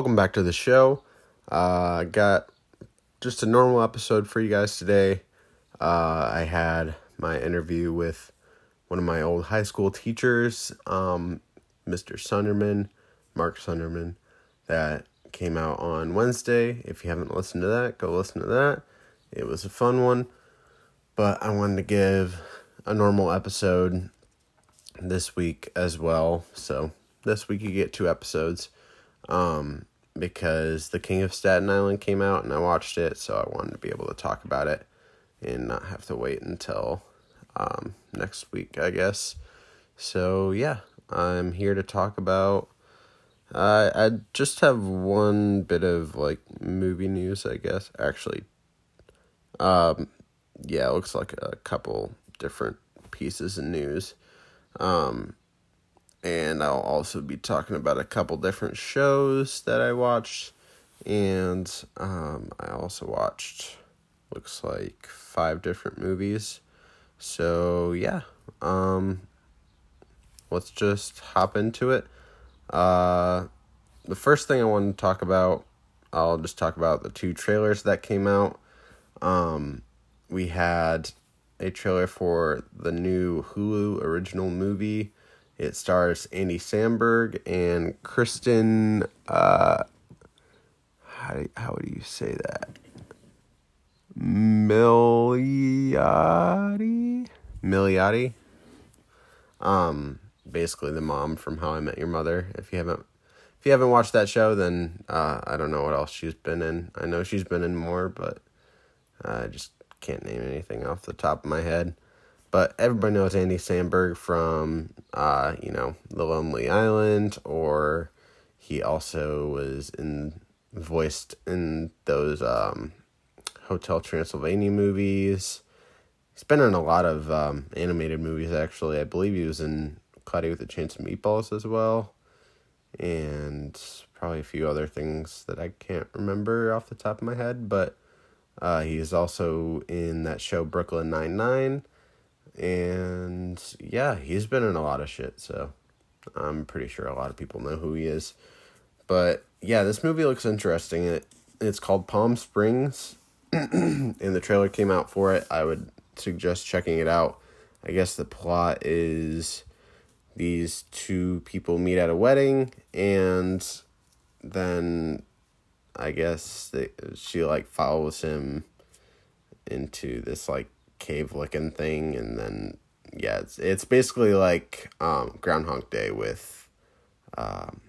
Welcome back to the show. Uh, I got just a normal episode for you guys today. Uh, I had my interview with one of my old high school teachers, um, Mr. Sunderman, Mark Sunderman, that came out on Wednesday. If you haven't listened to that, go listen to that. It was a fun one, but I wanted to give a normal episode this week as well. So this week you get two episodes um, because The King of Staten Island came out and I watched it, so I wanted to be able to talk about it and not have to wait until um, next week, I guess. So, yeah, I'm here to talk about. Uh, I just have one bit of like movie news, I guess. Actually, um, yeah, it looks like a couple different pieces of news. Um, and I'll also be talking about a couple different shows that I watched, and um, I also watched looks like five different movies. So yeah, um, let's just hop into it. Uh, the first thing I want to talk about, I'll just talk about the two trailers that came out. Um, we had a trailer for the new Hulu original movie it stars Andy Samberg and Cristin. Uh, how do, how do you say that? Milioti. Milioti. Um, basically the mom from How I Met Your Mother. If you haven't, if you haven't watched that show, then uh, I don't know what else she's been in. I know she's been in more, but I just can't name anything off the top of my head. But everybody knows Andy Samberg from, uh, you know, The Lonely Island, or he also was in voiced in those um, Hotel Transylvania movies. He's been in a lot of um, animated movies, actually. I believe he was in Cloudy with a Chance of Meatballs as well, and probably a few other things that I can't remember off the top of my head. But uh, he is also in that show Brooklyn Nine Nine and yeah, he's been in a lot of shit, so I'm pretty sure a lot of people know who he is. But yeah, this movie looks interesting. It it's called Palm Springs, and the trailer came out for it. I would suggest checking it out. I guess the plot is these two people meet at a wedding, and then I guess they, she like follows him into this like cave looking thing and then yeah it's it's basically like um groundhog day with um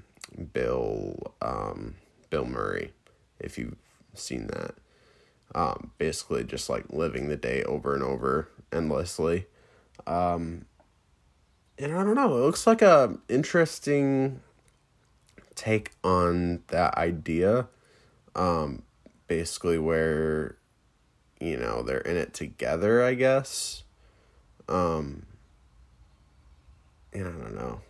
bill um bill murray if you've seen that. Um basically just like living the day over and over endlessly. Um and i don't know it looks like a interesting take on that idea. Um basically where you know, they're in it together, I guess. Um and I don't know.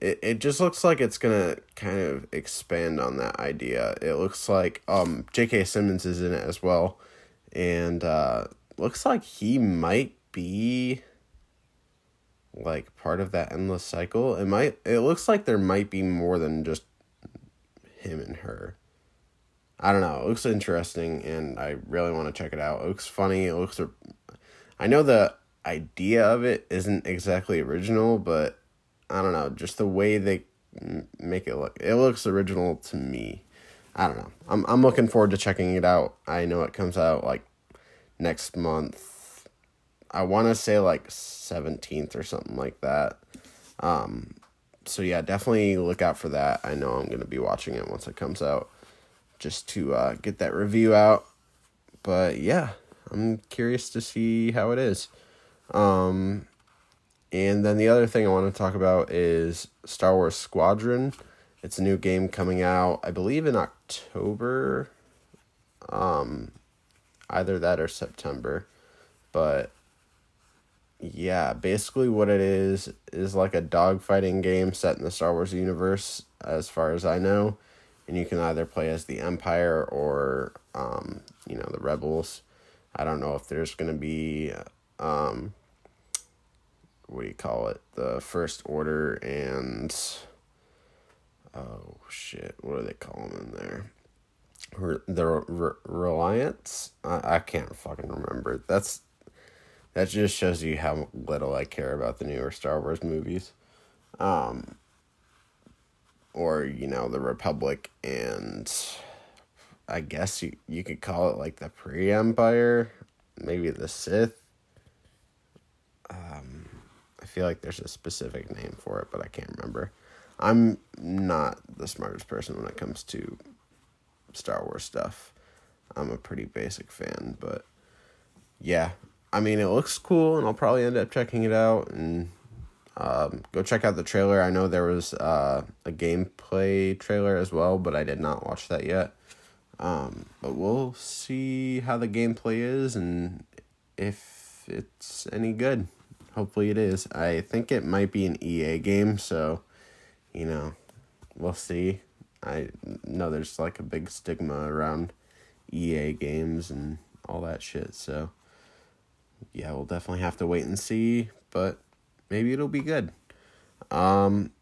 It it just looks like it's gonna kind of expand on that idea. It looks like um J.K. Simmons is in it as well. And uh looks like he might be like part of that endless cycle. It might it looks like there might be more than just him and her. I don't know. It looks interesting, and I really want to check it out. It looks funny. It looks. I know the idea of it isn't exactly original, but I don't know. Just the way they make it look, it looks original to me. I don't know. I'm I'm looking forward to checking it out. I know it comes out like next month. I want to say like 17th or something like that. Um so yeah, definitely look out for that. I know I'm going to be watching it once it comes out just to uh, get that review out. But yeah, I'm curious to see how it is. Um, and then the other thing I want to talk about is Star Wars Squadron. It's a new game coming out, I believe, in October. Um, either that or September. But yeah, basically what it is is like a dogfighting game set in the Star Wars universe, as far as I know. And you can either play as the Empire or, um, you know, the Rebels. I don't know if there's to be, um, what do you call it? The First Order and, oh shit, what do they call them in there? the Re- Reliance. I, I can't fucking remember. That's that just shows you how little I care about the newer Star Wars movies. Um, or you know the Republic and I guess you you could call it like the pre-Empire, maybe the Sith. Um, I feel like there's a specific name for it, but I can't remember. I'm not the smartest person when it comes to Star Wars stuff. I'm a pretty basic fan, but yeah, I mean it looks cool, and I'll probably end up checking it out and um, go check out the trailer. I know there was uh, a gameplay trailer as well, but I did not watch that yet. Um, but we'll see how the gameplay is and if it's any good. Hopefully it is. I think it might be an EA game, so you know, we'll see. I know there's like a big stigma around EA games and all that shit, so yeah, we'll definitely have to wait and see, but maybe it'll be good. Um,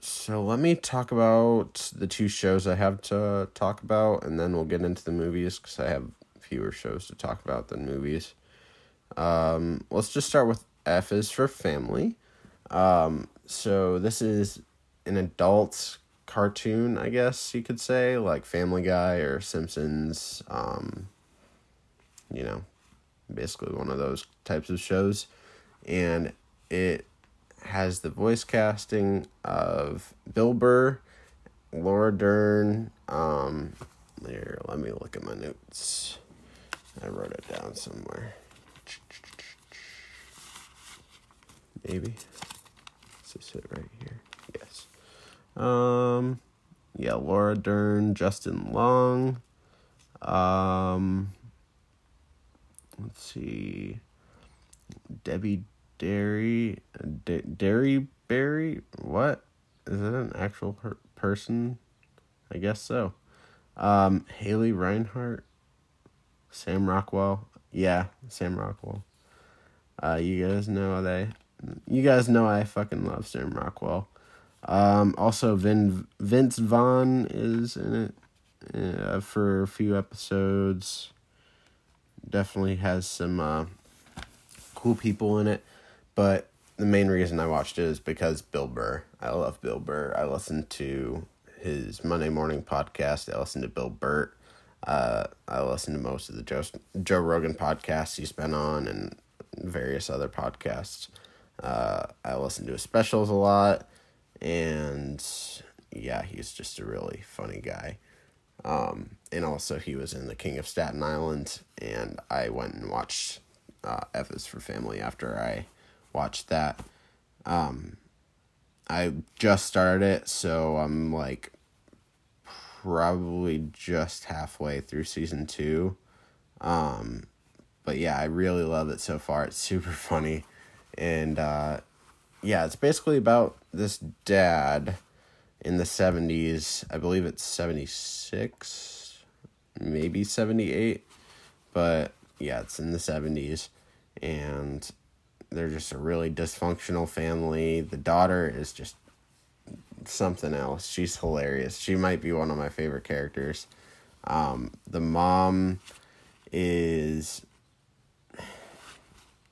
so let me talk about the two shows I have to talk about, and then we'll get into the movies because I have fewer shows to talk about than movies. Um, let's just start with F is for family. Um, so this is an adult cartoon, I guess you could say, like Family Guy or Simpsons. Um, you know, basically one of those types of shows, and it has the voice casting of Bill Burr, Laura Dern. Um, there, let me look at my notes. I wrote it down somewhere. Maybe. Is this it right here? Yes. Um, yeah, Laura Dern, Justin Long. Um, let's see. Debbie Derry, D- Derry Berry. What is it? An actual per- person? I guess so. Um, Haley Reinhart, Sam Rockwell. Yeah, Sam Rockwell. Uh, you guys know they. You guys know I fucking love Sam Rockwell. Um, also, Vin Vince Vaughn is in it uh, for a few episodes. Definitely has some uh, cool people in it. But the main reason I watched it is because Bill Burr. I love Bill Burr. I listen to his Monday morning podcast. I listen to Bill Bert. Uh, I listen to most of the Joe Joe Rogan podcasts he's been on and various other podcasts. Uh, I listen to his specials a lot, and yeah, he's just a really funny guy. Um, and also he was in The King of Staten Island, and I went and watched uh, F is for Family after I watch that. Um, I just started it, so I'm like probably just halfway through season two. Um, but yeah, I really love it so far. It's super funny. And uh, yeah, it's basically about this dad in the 70s. I believe it's 76, maybe 78. But yeah, it's in the 70s. And they're just a really dysfunctional family. The daughter is just something else. She's hilarious. She might be one of my favorite characters. Um, the mom is.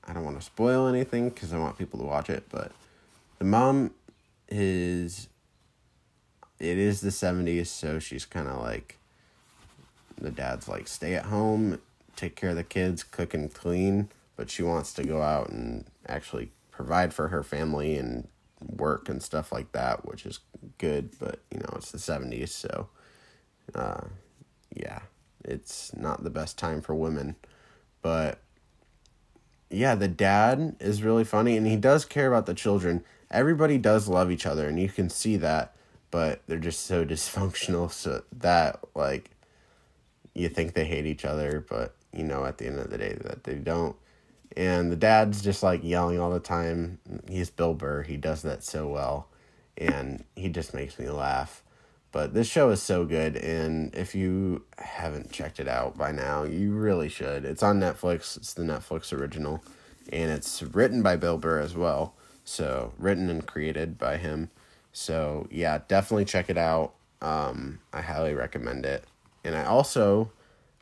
I don't want to spoil anything because I want people to watch it, but the mom is. It is the 70s, so she's kind of like. The dad's like, stay at home, take care of the kids, cook and clean but she wants to go out and actually provide for her family and work and stuff like that, which is good, but you know, it's the 70s, so uh, yeah, it's not the best time for women. but yeah, the dad is really funny and he does care about the children. Everybody does love each other and you can see that, but they're just so dysfunctional so that like you think they hate each other, but you know at the end of the day that they don't. And the dad's just like yelling all the time. He's Bill Burr. He does that so well and he just makes me laugh. But this show is so good, and if you haven't checked it out by now, you really should. It's on Netflix, it's the Netflix original, and it's written by Bill Burr as well. So, written and created by him. So, yeah, definitely check it out. Um, I highly recommend it. And I also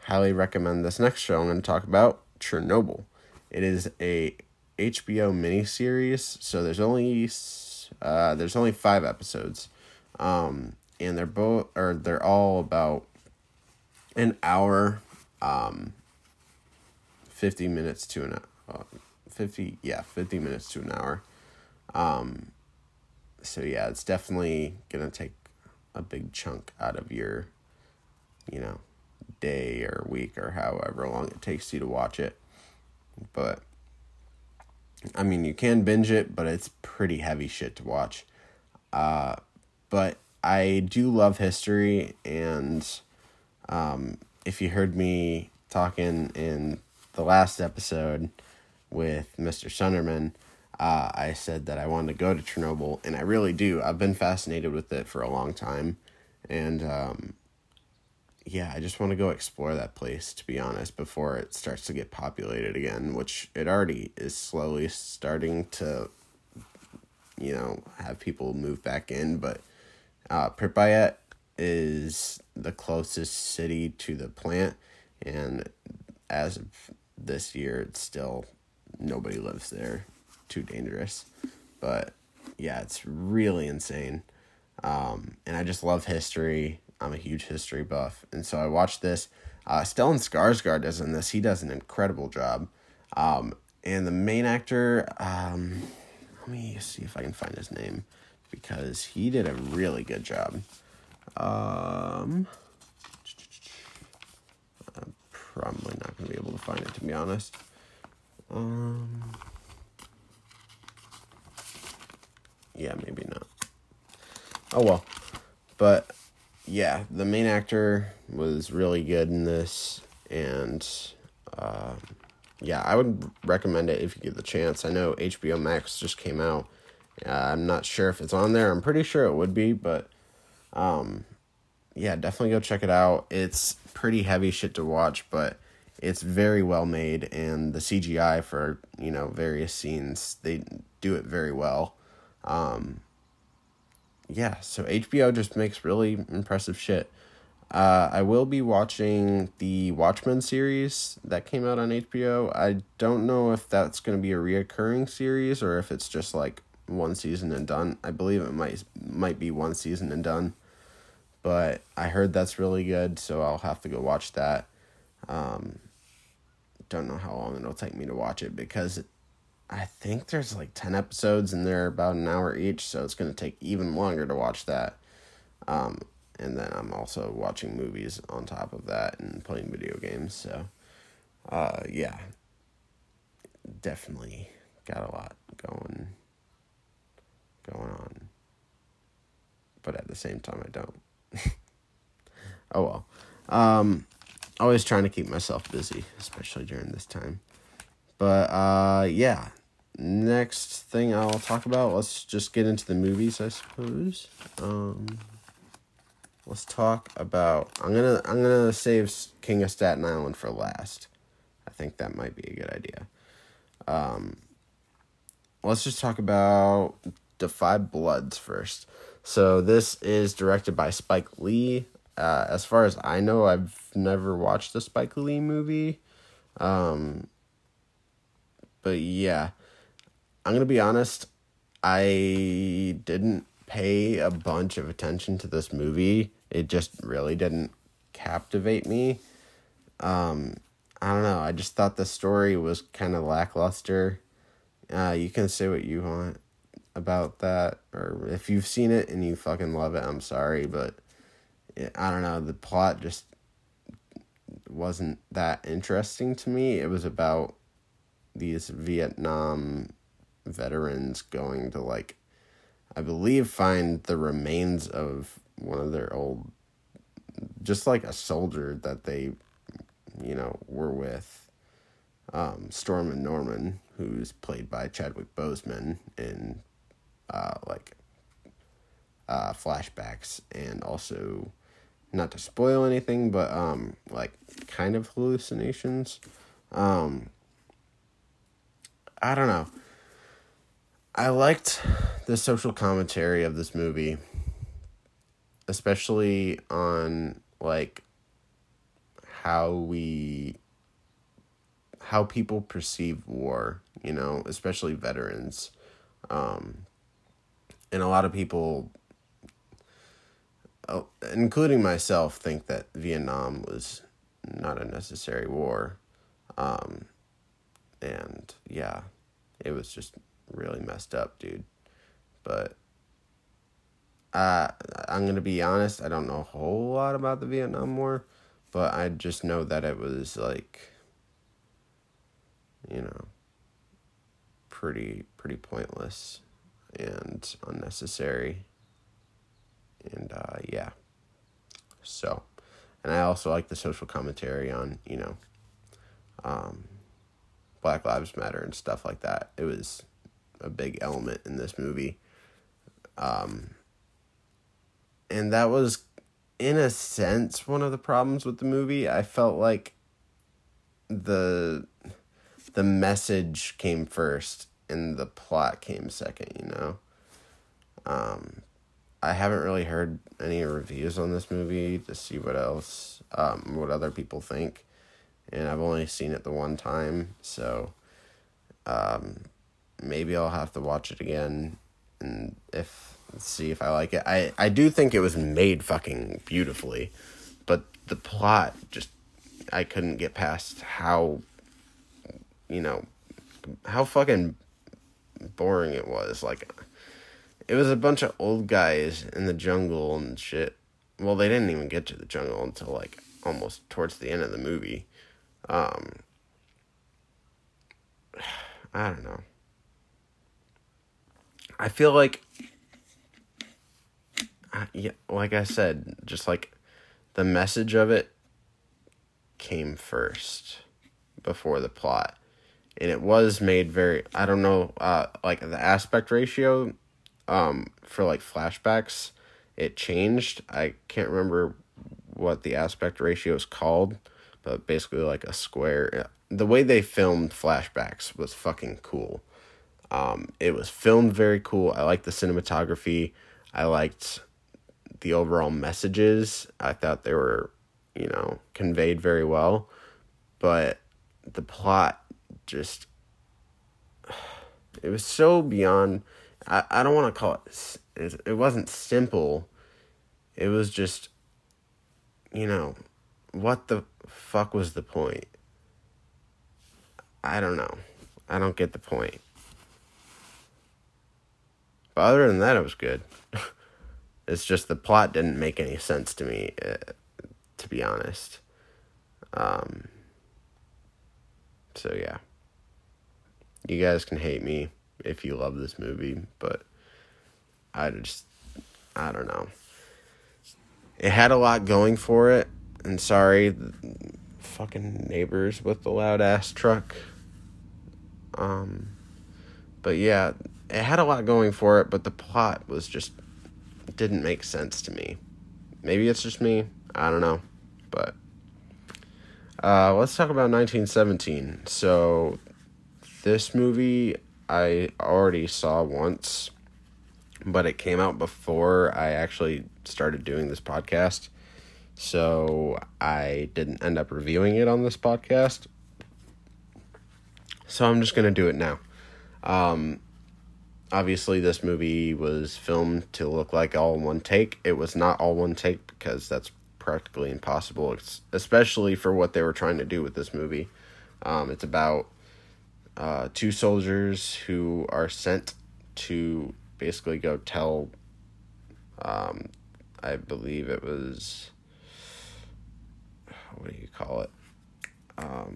highly recommend this next show I'm going to talk about Chernobyl. It is a HBO miniseries, so there's only uh, there's only five episodes. Um, and they're both or they're all about an hour um 50 minutes to an uh, 50 yeah 50 minutes to an hour um so yeah it's definitely gonna take a big chunk out of your you know day or week or however long it takes you to watch it but i mean you can binge it but it's pretty heavy shit to watch uh but I do love history, and um, if you heard me talking in the last episode with Mr. Sunderman, uh, I said that I wanted to go to Chernobyl, and I really do. I've been fascinated with it for a long time, and um, yeah, I just want to go explore that place, to be honest, before it starts to get populated again, which it already is slowly starting to, you know, have people move back in, but uh, Pripyat is the closest city to the plant, and as of this year, it's still nobody lives there. Too dangerous, but yeah, it's really insane. Um, and I just love history. I'm a huge history buff, and so I watched this. Uh, Stellan Skarsgård is in this. He does an incredible job. Um, and the main actor, um, let me see if I can find his name because he did a really good job. Um, I'm probably not going to be able to find it, to be honest. Um, yeah, maybe not. Oh well. But yeah, the main actor was really good in this, and uh, yeah, I would recommend it if you get the chance. I know HBO Max just came out uh, I'm not sure if it's on there. I'm pretty sure it would be, but um, yeah, definitely go check it out. It's pretty heavy shit to watch, but it's very well made, and the CGI for you know various scenes they do it very well. Um, yeah, so HBO just makes really impressive shit. Uh, I will be watching the Watchmen series that came out on HBO. I don't know if that's going to be a reoccurring series or if it's just like one season and done. I believe it might might be one season and done. But I heard that's really good, so I'll have to go watch that. Um, don't know how long it'll take me to watch it because I think there's like 10 episodes and they're about an hour each, so it's going to take even longer to watch that. Um, and then I'm also watching movies on top of that and playing video games, so uh, yeah. Definitely got a lot going going on. But at the same time, I don't. oh well. Um, always trying to keep myself busy, especially during this time. But uh, yeah. Next thing I'll talk about, let's just get into the movies, I suppose. Um, let's talk about. I'm gonna I'm gonna save King of Staten Island for last. I think that might be a good idea. Um, let's just talk about 5 Bloods first. So this is directed by Spike Lee. Uh, as far as I know, I've never watched a Spike Lee movie. Um, but yeah, I'm gonna be honest. I didn't pay a bunch of attention to this movie. It just really didn't captivate me. Um, I don't know. I just thought the story was kind of lackluster. Uh, you can say what you want about that, or if you've seen it and you fucking love it, I'm sorry, but it, I don't know. The plot just wasn't that interesting to me. It was about these Vietnam veterans going to like I believe find the remains of one of their old just like a soldier that they you know were with um, Stormin' Norman who's played by Chadwick Boseman in uh, like uh, flashbacks and also not to spoil anything but um like kind of hallucinations. Um I don't know I liked the social commentary of this movie, especially on like how we how people perceive war, you know, especially veterans. Um, and a lot of people uh, including myself think that Vietnam was not a necessary war. Um, and yeah, it was just really messed up, dude. But uh, I'm gonna be honest. I don't know a whole lot about the Vietnam War, but I just know that it was like, you know, pretty pretty pointless and unnecessary. And uh, yeah. So, and I also like the social commentary on you know, um, Black Lives Matter and stuff like that. It was a big element in this movie. Um, and that was, in a sense, one of the problems with the movie. I felt like the the message came first and the plot came second. You know. Um, I haven't really heard any reviews on this movie to see what else, um, what other people think, and I've only seen it the one time, so, um, maybe I'll have to watch it again and if see if I like it. I I do think it was made fucking beautifully, but the plot just I couldn't get past how you know how fucking boring it was. Like it was a bunch of old guys in the jungle and shit. Well, they didn't even get to the jungle until like almost towards the end of the movie. Um I don't know. I feel like, yeah, like I said, just like the message of it came first before the plot. And it was made very, I don't know, uh, like the aspect ratio um, for like flashbacks, it changed. I can't remember what the aspect ratio is called, but basically like a square. The way they filmed flashbacks was fucking cool. Um, it was filmed very cool. I liked the cinematography. I liked the overall messages. I thought they were, you know, conveyed very well. But the plot just it was so beyond I, I don't want to call it, it it wasn't simple. It was just you know, what the fuck was the point? I don't know. I don't get the point. But other than that, it was good. it's just the plot didn't make any sense to me, uh, to be honest. Um, so yeah, you guys can hate me if you love this movie, but I just I don't know. It had a lot going for it, and sorry, fucking neighbors with the loud ass truck. Um, but yeah, it had a lot going for it, but the plot was just didn't make sense to me. Maybe it's just me. I don't know. But uh, let's talk about 1917. So this movie I already saw once, but it came out before I actually started doing this podcast. So I didn't end up reviewing it on this podcast. So I'm just going to do it now. Um, obviously this movie was filmed to look like all one take. It was not all one take because that's practically impossible, especially for what they were trying to do with this movie. Um, it's about uh, two soldiers who are sent to basically go tell. Um, I believe it was. What do you call it? um,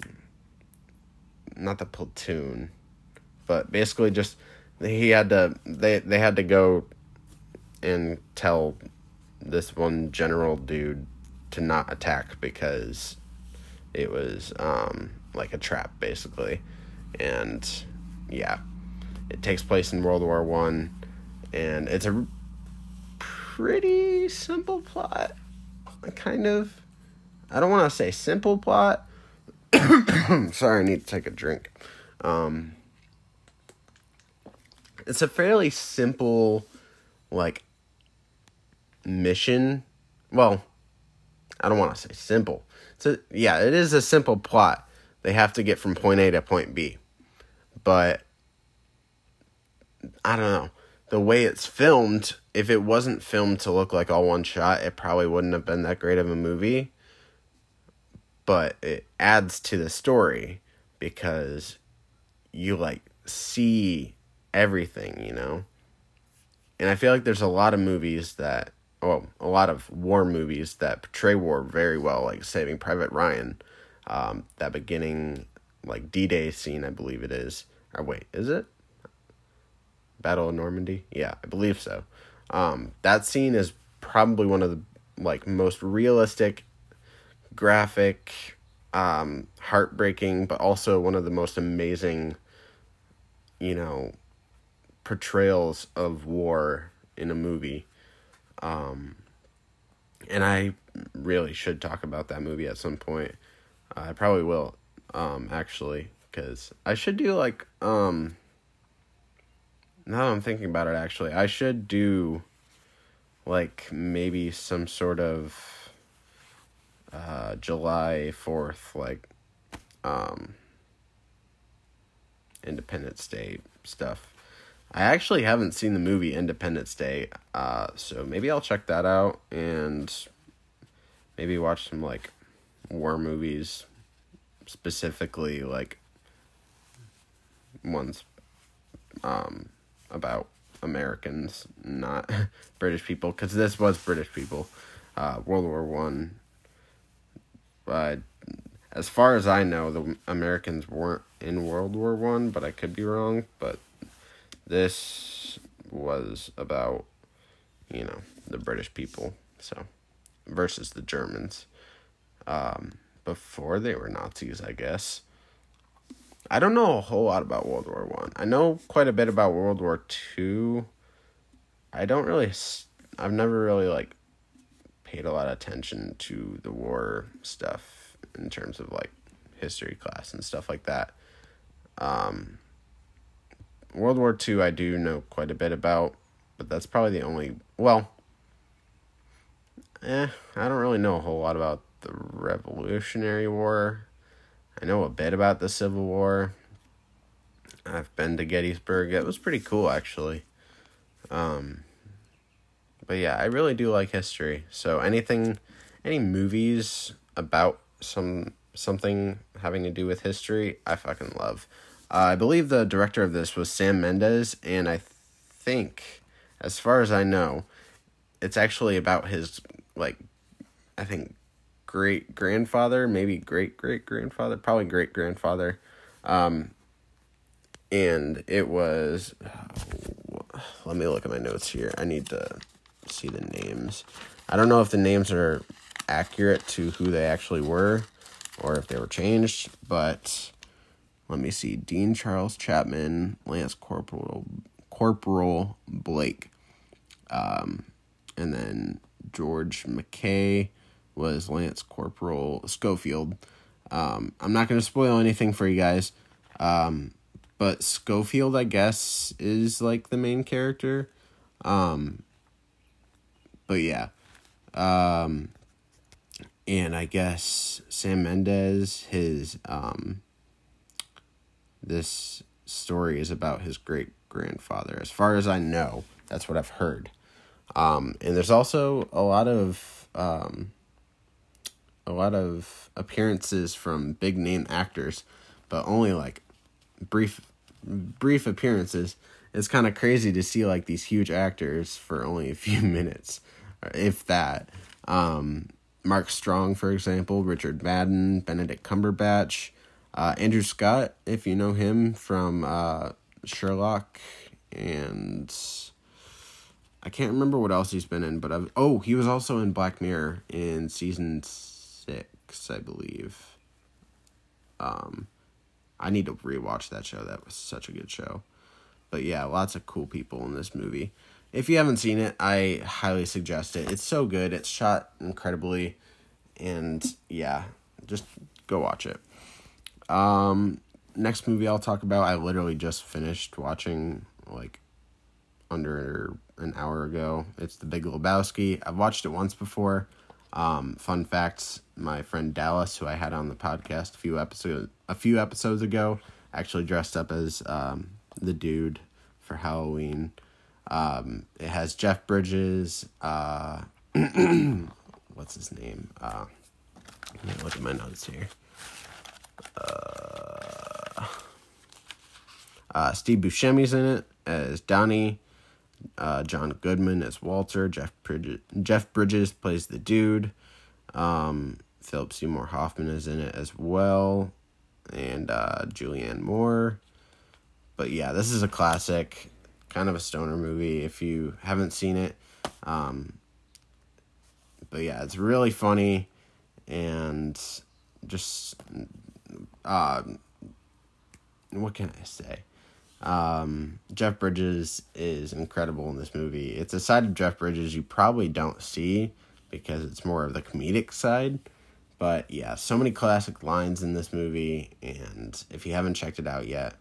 not the platoon, but basically just he had to they they had to go and tell this one general dude to not attack because it was um, like a trap basically, and yeah, it takes place in World War One, and it's a pretty simple plot, kind of. I don't want to say simple plot. Sorry, I need to take a drink. Um, it's a fairly simple, like, mission. Well, I don't want to say simple. It's a, yeah, it is a simple plot. They have to get from point A to point B. But I don't know. The way it's filmed, if it wasn't filmed to look like all one shot, it probably wouldn't have been that great of a movie. But it adds to the story because you like see everything, you know? And I feel like there's a lot of movies that well, a lot of war movies that portray war very well, like Saving Private Ryan. Um, that beginning, like D Day scene, I believe it is. Or wait, is it? Battle of Normandy? Yeah, I believe so. Um, that scene is probably one of the like most realistic, graphic, um, heartbreaking, but also one of the most amazing, you know, portrayals of war in a movie. Um, and I really should talk about that movie at some point. I probably will, um, actually, because I should do like um. Now I'm thinking about it, actually, I should do like maybe some sort of uh, July Fourth, like um, Independence Day stuff. I actually haven't seen the movie Independence Day, uh, so maybe I'll check that out and maybe watch some like war movies, specifically like ones um, about Americans, not British people, because this was British people. Uh, World War One. But as far as I know, the Americans weren't in World War One, but I could be wrong. But this was about, you know, the British people, so versus the Germans. Um, before they were Nazis, I guess. I don't know a whole lot about World War One. I. I know quite a bit about World War Two. I don't really. I've never really like paid a lot of attention to the war stuff in terms of like history class and stuff like that. Um, World War II, I do know quite a bit about, but that's probably the only. Well, eh, I don't really know a whole lot about the Revolutionary War. I know a bit about the Civil War. I've been to Gettysburg. It was pretty cool, actually. Um, but yeah, I really do like history. So anything, any movies about some something having to do with history, I fucking love. Uh, I believe the director of this was Sam Mendes, and I think, as far as I know, it's actually about his like, I think, great grandfather, maybe great great grandfather, probably great grandfather, um, and it was. let me look at my notes here. I need to see the names. I don't know if the names are accurate to who they actually were, or if they were changed, but let me see, Dean Charles Chapman, Lance Corporal Corporal Blake, um, and then George MacKay was Lance Corporal Schofield. Um, I'm not going to spoil anything for you guys, um, but Schofield, I guess, is like the main character. Um, but yeah. Um, and I guess Sam Mendes, his um, this story is about his great grandfather. As far as I know, that's what I've heard. Um, and there's also a lot of um, a lot of appearances from big name actors, but only like brief brief appearances. It's kind of crazy to see like these huge actors for only a few minutes, if that. Um, Mark Strong, for example, Richard Madden, Benedict Cumberbatch, uh, Andrew Scott, if you know him from uh, Sherlock, and I can't remember what else he's been in, but I've, oh, he was also in Black Mirror in season six, I believe. Um, I need to rewatch that show. That was such a good show. But yeah, lots of cool people in this movie. If you haven't seen it, I highly suggest it. It's so good. It's shot incredibly, and yeah, just go watch it. Um, next movie I'll talk about. I literally just finished watching like under an hour ago. It's The Big Lebowski. I've watched it once before. Um, fun facts: my friend Dallas, who I had on the podcast a few episodes a few episodes ago, actually dressed up as um, the dude for Halloween. Um, it has Jeff Bridges. Uh, what's his name? Uh, let me look at my notes here. Uh, uh, Steve Buscemi's in it as Donnie. Uh, John Goodman as Walter. Jeff Bridges, Jeff Bridges plays the dude. Um, Philip Seymour Hoffman is in it as well, and uh, Julianne Moore. But yeah, this is a classic, kind of a stoner movie. If you haven't seen it, um, but yeah, it's really funny, and just uh, what can I say? Um, Jeff Bridges is incredible in this movie. It's a side of Jeff Bridges you probably don't see because it's more of the comedic side. But yeah, so many classic lines in this movie, and if you haven't checked it out yet,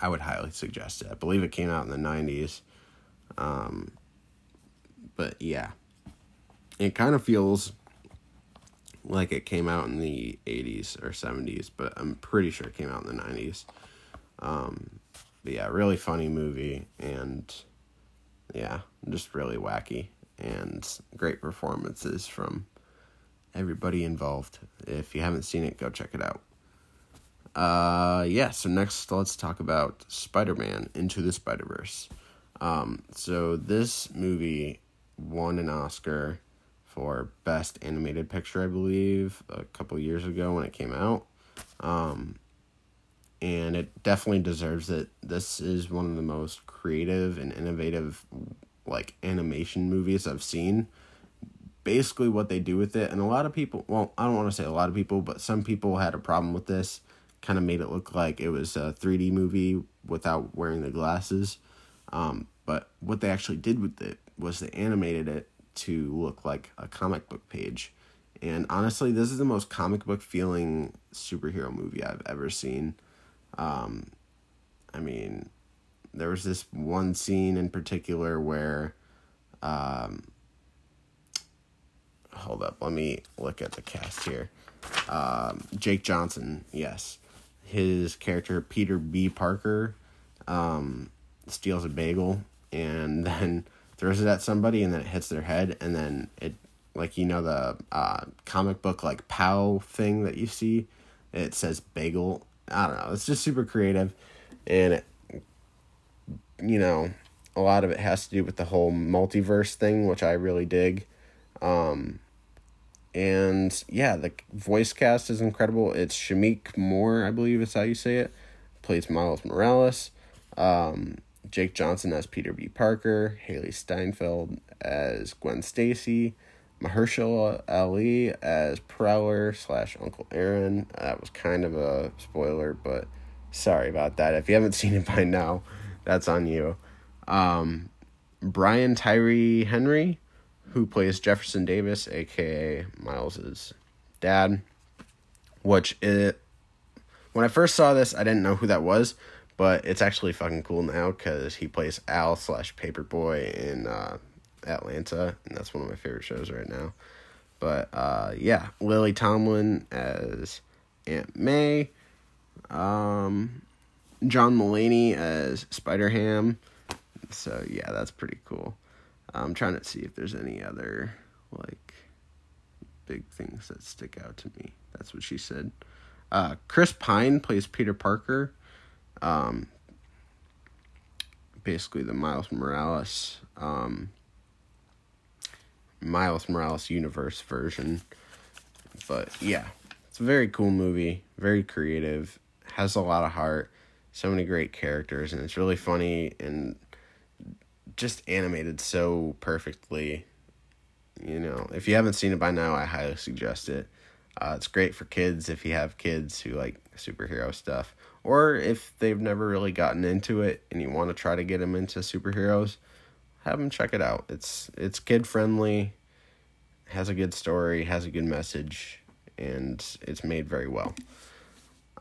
I would highly suggest it. I believe it came out in the 90s. Um, but yeah, it kind of feels like it came out in the 80s or 70s, but I'm pretty sure it came out in the 90s. Um, but yeah, really funny movie and yeah, just really wacky and great performances from everybody involved. If you haven't seen it, go check it out. Uh, yeah, so next let's talk about Spider Man Into the Spider Verse. Um, so this movie won an Oscar for Best Animated Picture, I believe, a couple years ago when it came out. Um, and it definitely deserves it. This is one of the most creative and innovative like animation movies I've seen. Basically what they do with it and a lot of people, well, I don't want to say a lot of people, but some people had a problem with this. Kind of made it look like it was a 3D movie without wearing the glasses. Um, but what they actually did with it was they animated it to look like a comic book page. And honestly, this is the most comic book feeling superhero movie I've ever seen. Um, I mean, there was this one scene in particular where, um, hold up, let me look at the cast here. Um, Jake Johnson, yes, his character Peter B. Parker, um, steals a bagel and then throws it at somebody, and then it hits their head, and then it, like you know the uh, comic book like POW thing that you see, it says bagel I don't know. It's just super creative, and it, you know, a lot of it has to do with the whole multiverse thing, which I really dig. Um, and yeah, the voice cast is incredible. It's Shameik Moore, I believe is how you say it, plays Miles Morales. Um, Jake Johnson as Peter B. Parker, Hailee Steinfeld as Gwen Stacy, Mahershala Ali as Prowler slash Uncle Aaron. That was kind of a spoiler, but sorry about that. If you haven't seen it by now, that's on you. Um, Brian Tyree Henry, who plays Jefferson Davis, aka Miles's dad, which it when I first saw this, I didn't know who that was, but it's actually fucking cool now because he plays Al slash Paperboy in uh, Atlanta, and that's one of my favorite shows right now. But uh, yeah, Lily Tomlin as Aunt May, um, John Mulaney as Spider Ham. So yeah, that's pretty cool. I'm trying to see if there's any other like big things that stick out to me. That's what she said. Uh, Chris Pine plays Peter Parker. Um, basically the Miles Morales um, Miles Morales universe version. But yeah, it's a very cool movie, very creative, has a lot of heart, so many great characters, and it's really funny and just animated so perfectly. You know, if you haven't seen it by now, I highly suggest it. Uh, it's great for kids if you have kids who like superhero stuff, or if they've never really gotten into it and you want to try to get them into superheroes, have them check it out. It's it's kid friendly, has a good story, has a good message, and it's made very well.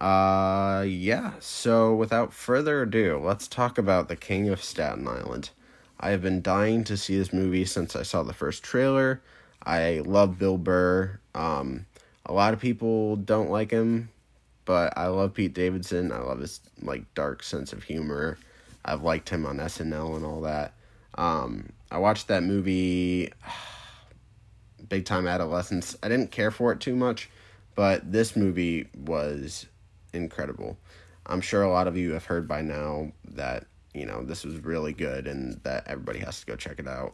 Uh yeah, so without further ado, let's talk about The King of Staten Island. I have been dying to see this movie since I saw the first trailer. I love Bill Burr. Um, a lot of people don't like him, but I love Pete Davidson. I love his like dark sense of humor. I've liked him on SNL and all that. Um, I watched that movie, Big Time Adolescence. I didn't care for it too much, but this movie was incredible. I'm sure a lot of you have heard by now that you know this was really good and that everybody has to go check it out.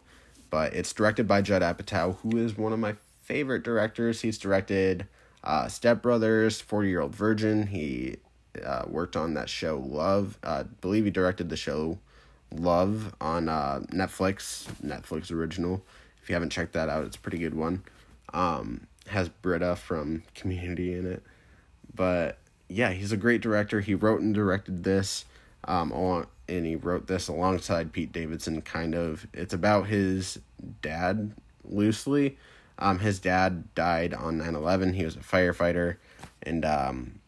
But it's directed by Judd Apatow, who is one of my favorite directors. He's directed uh, Step Brothers, Forty Year Old Virgin. He uh, worked on that show Love. Uh, I believe he directed the show Love on uh, Netflix, Netflix original. If you haven't checked that out, it's a pretty good one. Um, has Britta from Community in it, but yeah, he's a great director. He wrote and directed this, um, on, and he wrote this alongside Pete Davidson. Kind of, it's about his dad loosely. Um, his dad died on 9-11. He was a firefighter, and um,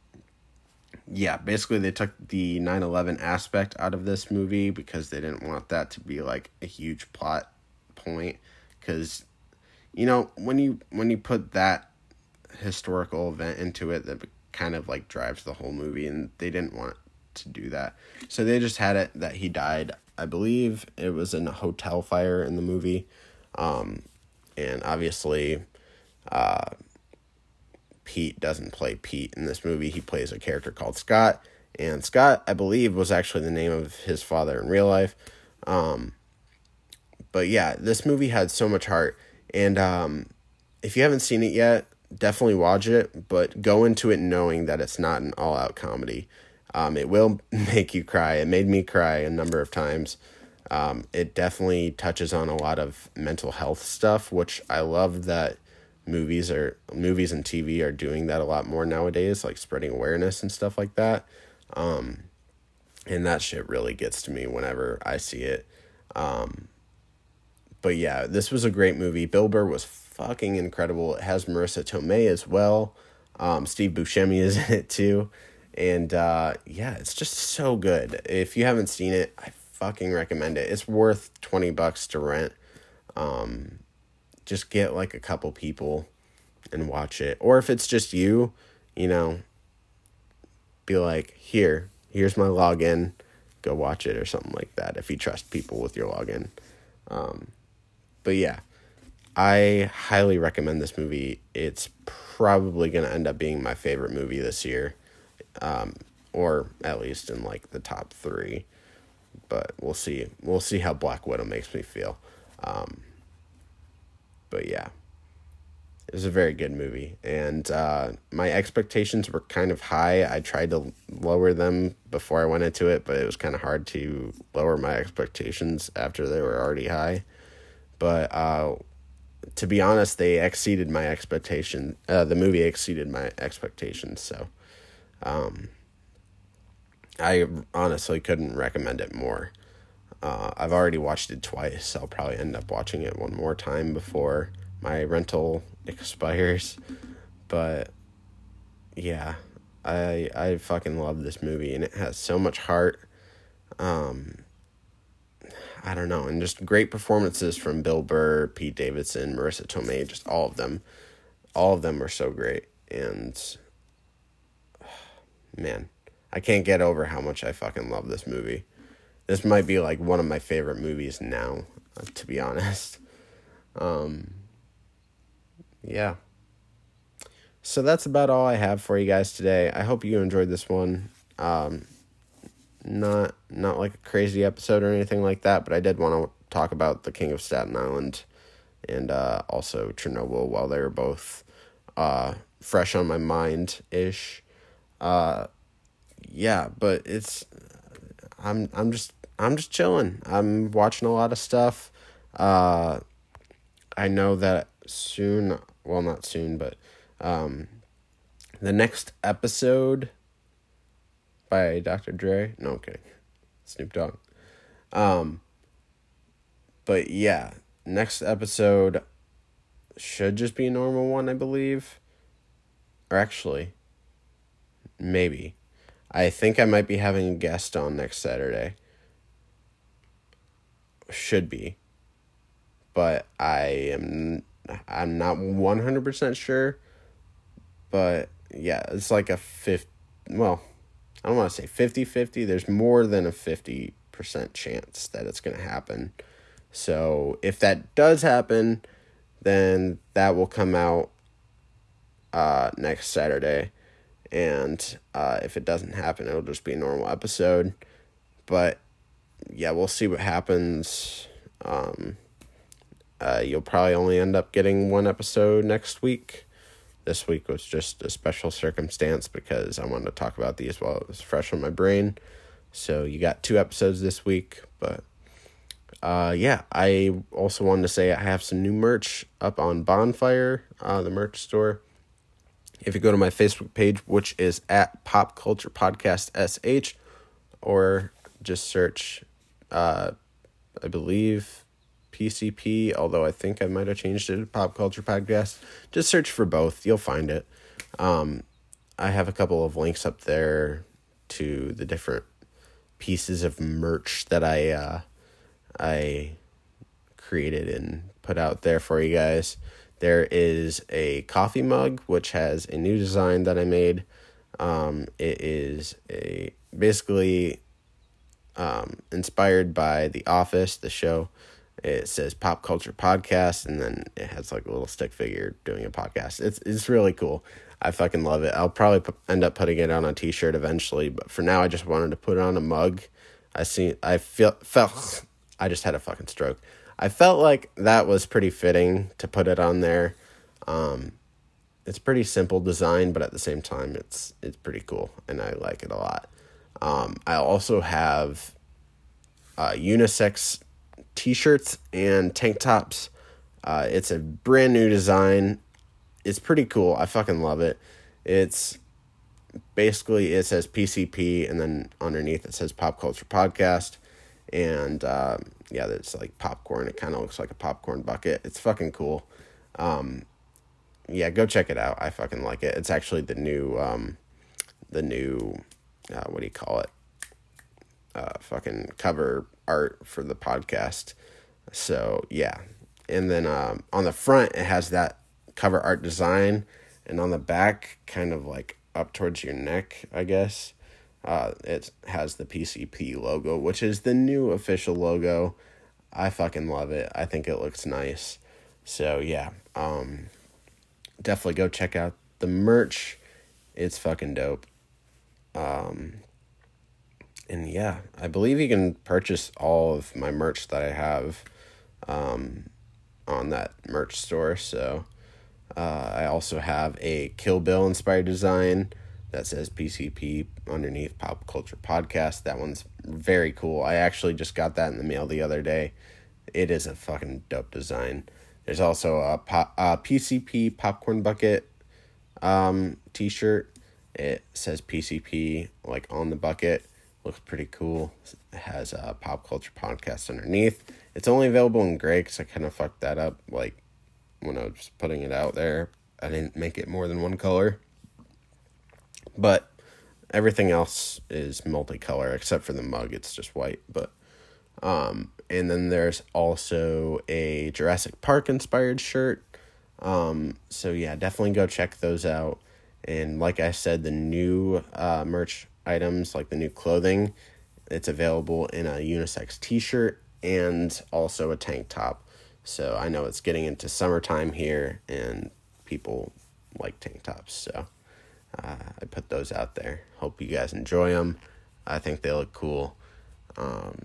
yeah, basically they took the 9/11 aspect out of this movie because they didn't want that to be like a huge plot point cuz you know, when you when you put that historical event into it that kind of like drives the whole movie and they didn't want to do that. So they just had it that he died. I believe it was in a hotel fire in the movie. Um and obviously uh Pete doesn't play Pete in this movie. He plays a character called Scott, and Scott, I believe, was actually the name of his father in real life. Um, but yeah, this movie had so much heart, and um, if you haven't seen it yet, definitely watch it. But go into it knowing that it's not an all-out comedy. Um, it will make you cry. It made me cry a number of times. Um, it definitely touches on a lot of mental health stuff, which I love that movies are movies and TV are doing that a lot more nowadays, like spreading awareness and stuff like that. Um, and that shit really gets to me whenever I see it. Um, but yeah, this was a great movie. Bill Burr was fucking incredible. It has Marisa Tomei as well. Um, Steve Buscemi is in it too. And uh, yeah, it's just so good. If you haven't seen it, I fucking recommend it. It's worth 20 bucks to rent. Um, just get like a couple people and watch it. Or if it's just you, you know, be like, here, here's my login, go watch it or something like that if you trust people with your login. Um, but yeah, I highly recommend this movie. It's probably going to end up being my favorite movie this year, um, or at least in like the top three. But we'll see. We'll see how Black Widow makes me feel. Um, but yeah, it was a very good movie. And uh, my expectations were kind of high. I tried to lower them before I went into it, but it was kind of hard to lower my expectations after they were already high. But uh, to be honest, they exceeded my expectation. Uh, the movie exceeded my expectations. So um, I honestly couldn't recommend it more. Uh, I've already watched it twice. I'll probably end up watching it one more time before my rental expires. But yeah, I I fucking love this movie and it has so much heart. Um, I don't know, and just great performances from Bill Burr, Pete Davidson, Marisa Tomei, just all of them. All of them were so great, and man, I can't get over how much I fucking love this movie. This might be like one of my favorite movies now, to be honest. Um, yeah. So that's about all I have for you guys today. I hope you enjoyed this one. Um, not not like a crazy episode or anything like that, but I did want to talk about the King of Staten Island and uh, also Chernobyl while they were both uh, fresh on my mind ish. Uh, yeah, but it's I'm I'm just I'm just chilling. I'm watching a lot of stuff. Uh, I know that soon, well, not soon, but um, the next episode by Dr. Dre. No, okay, Snoop Dogg. Um, but yeah, next episode should just be a normal one, I believe. Or actually, maybe. I think I might be having a guest on next Saturday. Should be. But I am I'm not 100% sure. But yeah, it's like a 50 well, I don't want to say 50-50. There's more than a 50% chance that it's going to happen. So, if that does happen, then that will come out uh, next Saturday. And uh, if it doesn't happen, it'll just be a normal episode. But yeah, we'll see what happens. Um, uh, you'll probably only end up getting one episode next week. This week was just a special circumstance because I wanted to talk about these while it was fresh on my brain. So you got two episodes this week, but uh, yeah, I also wanted to say I have some new merch up on Bonfire, uh, the merch store. If you go to my Facebook page, which is at Pop Culture Podcast SH, or just search, uh, I believe, PCP, although I think I might have changed it to Pop Culture Podcast. Just search for both, you'll find it. Um, I have a couple of links up there to the different pieces of merch that I uh, I created and put out there for you guys. There is a coffee mug which has a new design that I made. Um, it is a basically um, inspired by The Office, the show. It says pop culture podcast, and then it has like a little stick figure doing a podcast. It's it's really cool. I fucking love it. I'll probably end up putting it on a t shirt eventually, but for now, I just wanted to put it on a mug. I see. I feel felt. I just had a fucking stroke. I felt like that was pretty fitting to put it on there. Um, it's pretty simple design, but at the same time, it's it's pretty cool, and I like it a lot. Um, I also have uh, unisex t-shirts and tank tops. Uh, it's a brand new design. It's pretty cool. I fucking love it. It's basically it says PCP, and then underneath it says Pop Culture Podcast and um, yeah, it's like popcorn. It kind of looks like a popcorn bucket. It's fucking cool. Um, yeah, go check it out. I fucking like it. It's actually the new, um, the new, uh, what do you call it? Uh, fucking cover art for the podcast. So yeah, and then um, on the front it has that cover art design, and on the back, kind of like up towards your neck, I guess uh, it has the PCP logo, which is the new official logo. I fucking love it. I think it looks nice. So yeah, um, definitely go check out the merch. It's fucking dope. Um, and yeah, I believe you can purchase all of my merch that I have um, on that merch store. So uh, I also have a Kill Bill inspired design that says PCP underneath Pop Culture Podcast. That one's very cool. I actually just got that in the mail the other day. It is a fucking dope design. There's also a, pop, a PCP popcorn bucket um, t shirt. It says PCP like on the bucket. Looks pretty cool. It has a pop culture podcast underneath. It's only available in gray because I kind of fucked that up. Like when I was putting it out there, I didn't make it more than one color. But everything else is multicolor except for the mug. It's just white. But um, and then there's also a Jurassic Park inspired shirt. Um, so yeah, definitely go check those out. And like I said, the new uh, merch items, like the new clothing, it's available in a unisex T-shirt and also a tank top. So I know it's getting into summertime here, and people like tank tops. So uh, I put those out there. Hope you guys enjoy them. I think they look cool. Um,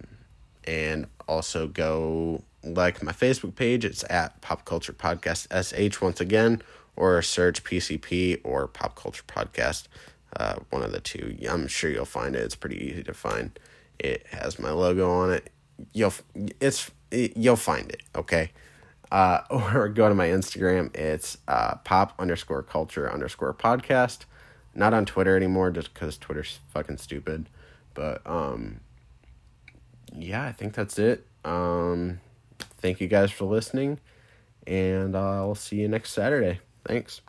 and also go like my Facebook page. It's at Pop Culture Podcast SH once again, or search PCP or Pop Culture Podcast. Uh, one of the two. I'm sure you'll find it. It's pretty easy to find. It has my logo on it. You'll it's you'll find it. Okay. Uh, or go to my Instagram. It's uh, pop underscore culture underscore podcast. Not on Twitter anymore, just because Twitter's fucking stupid. But um, yeah, I think that's it. Um, thank you guys for listening, and I'll see you next Saturday. Thanks.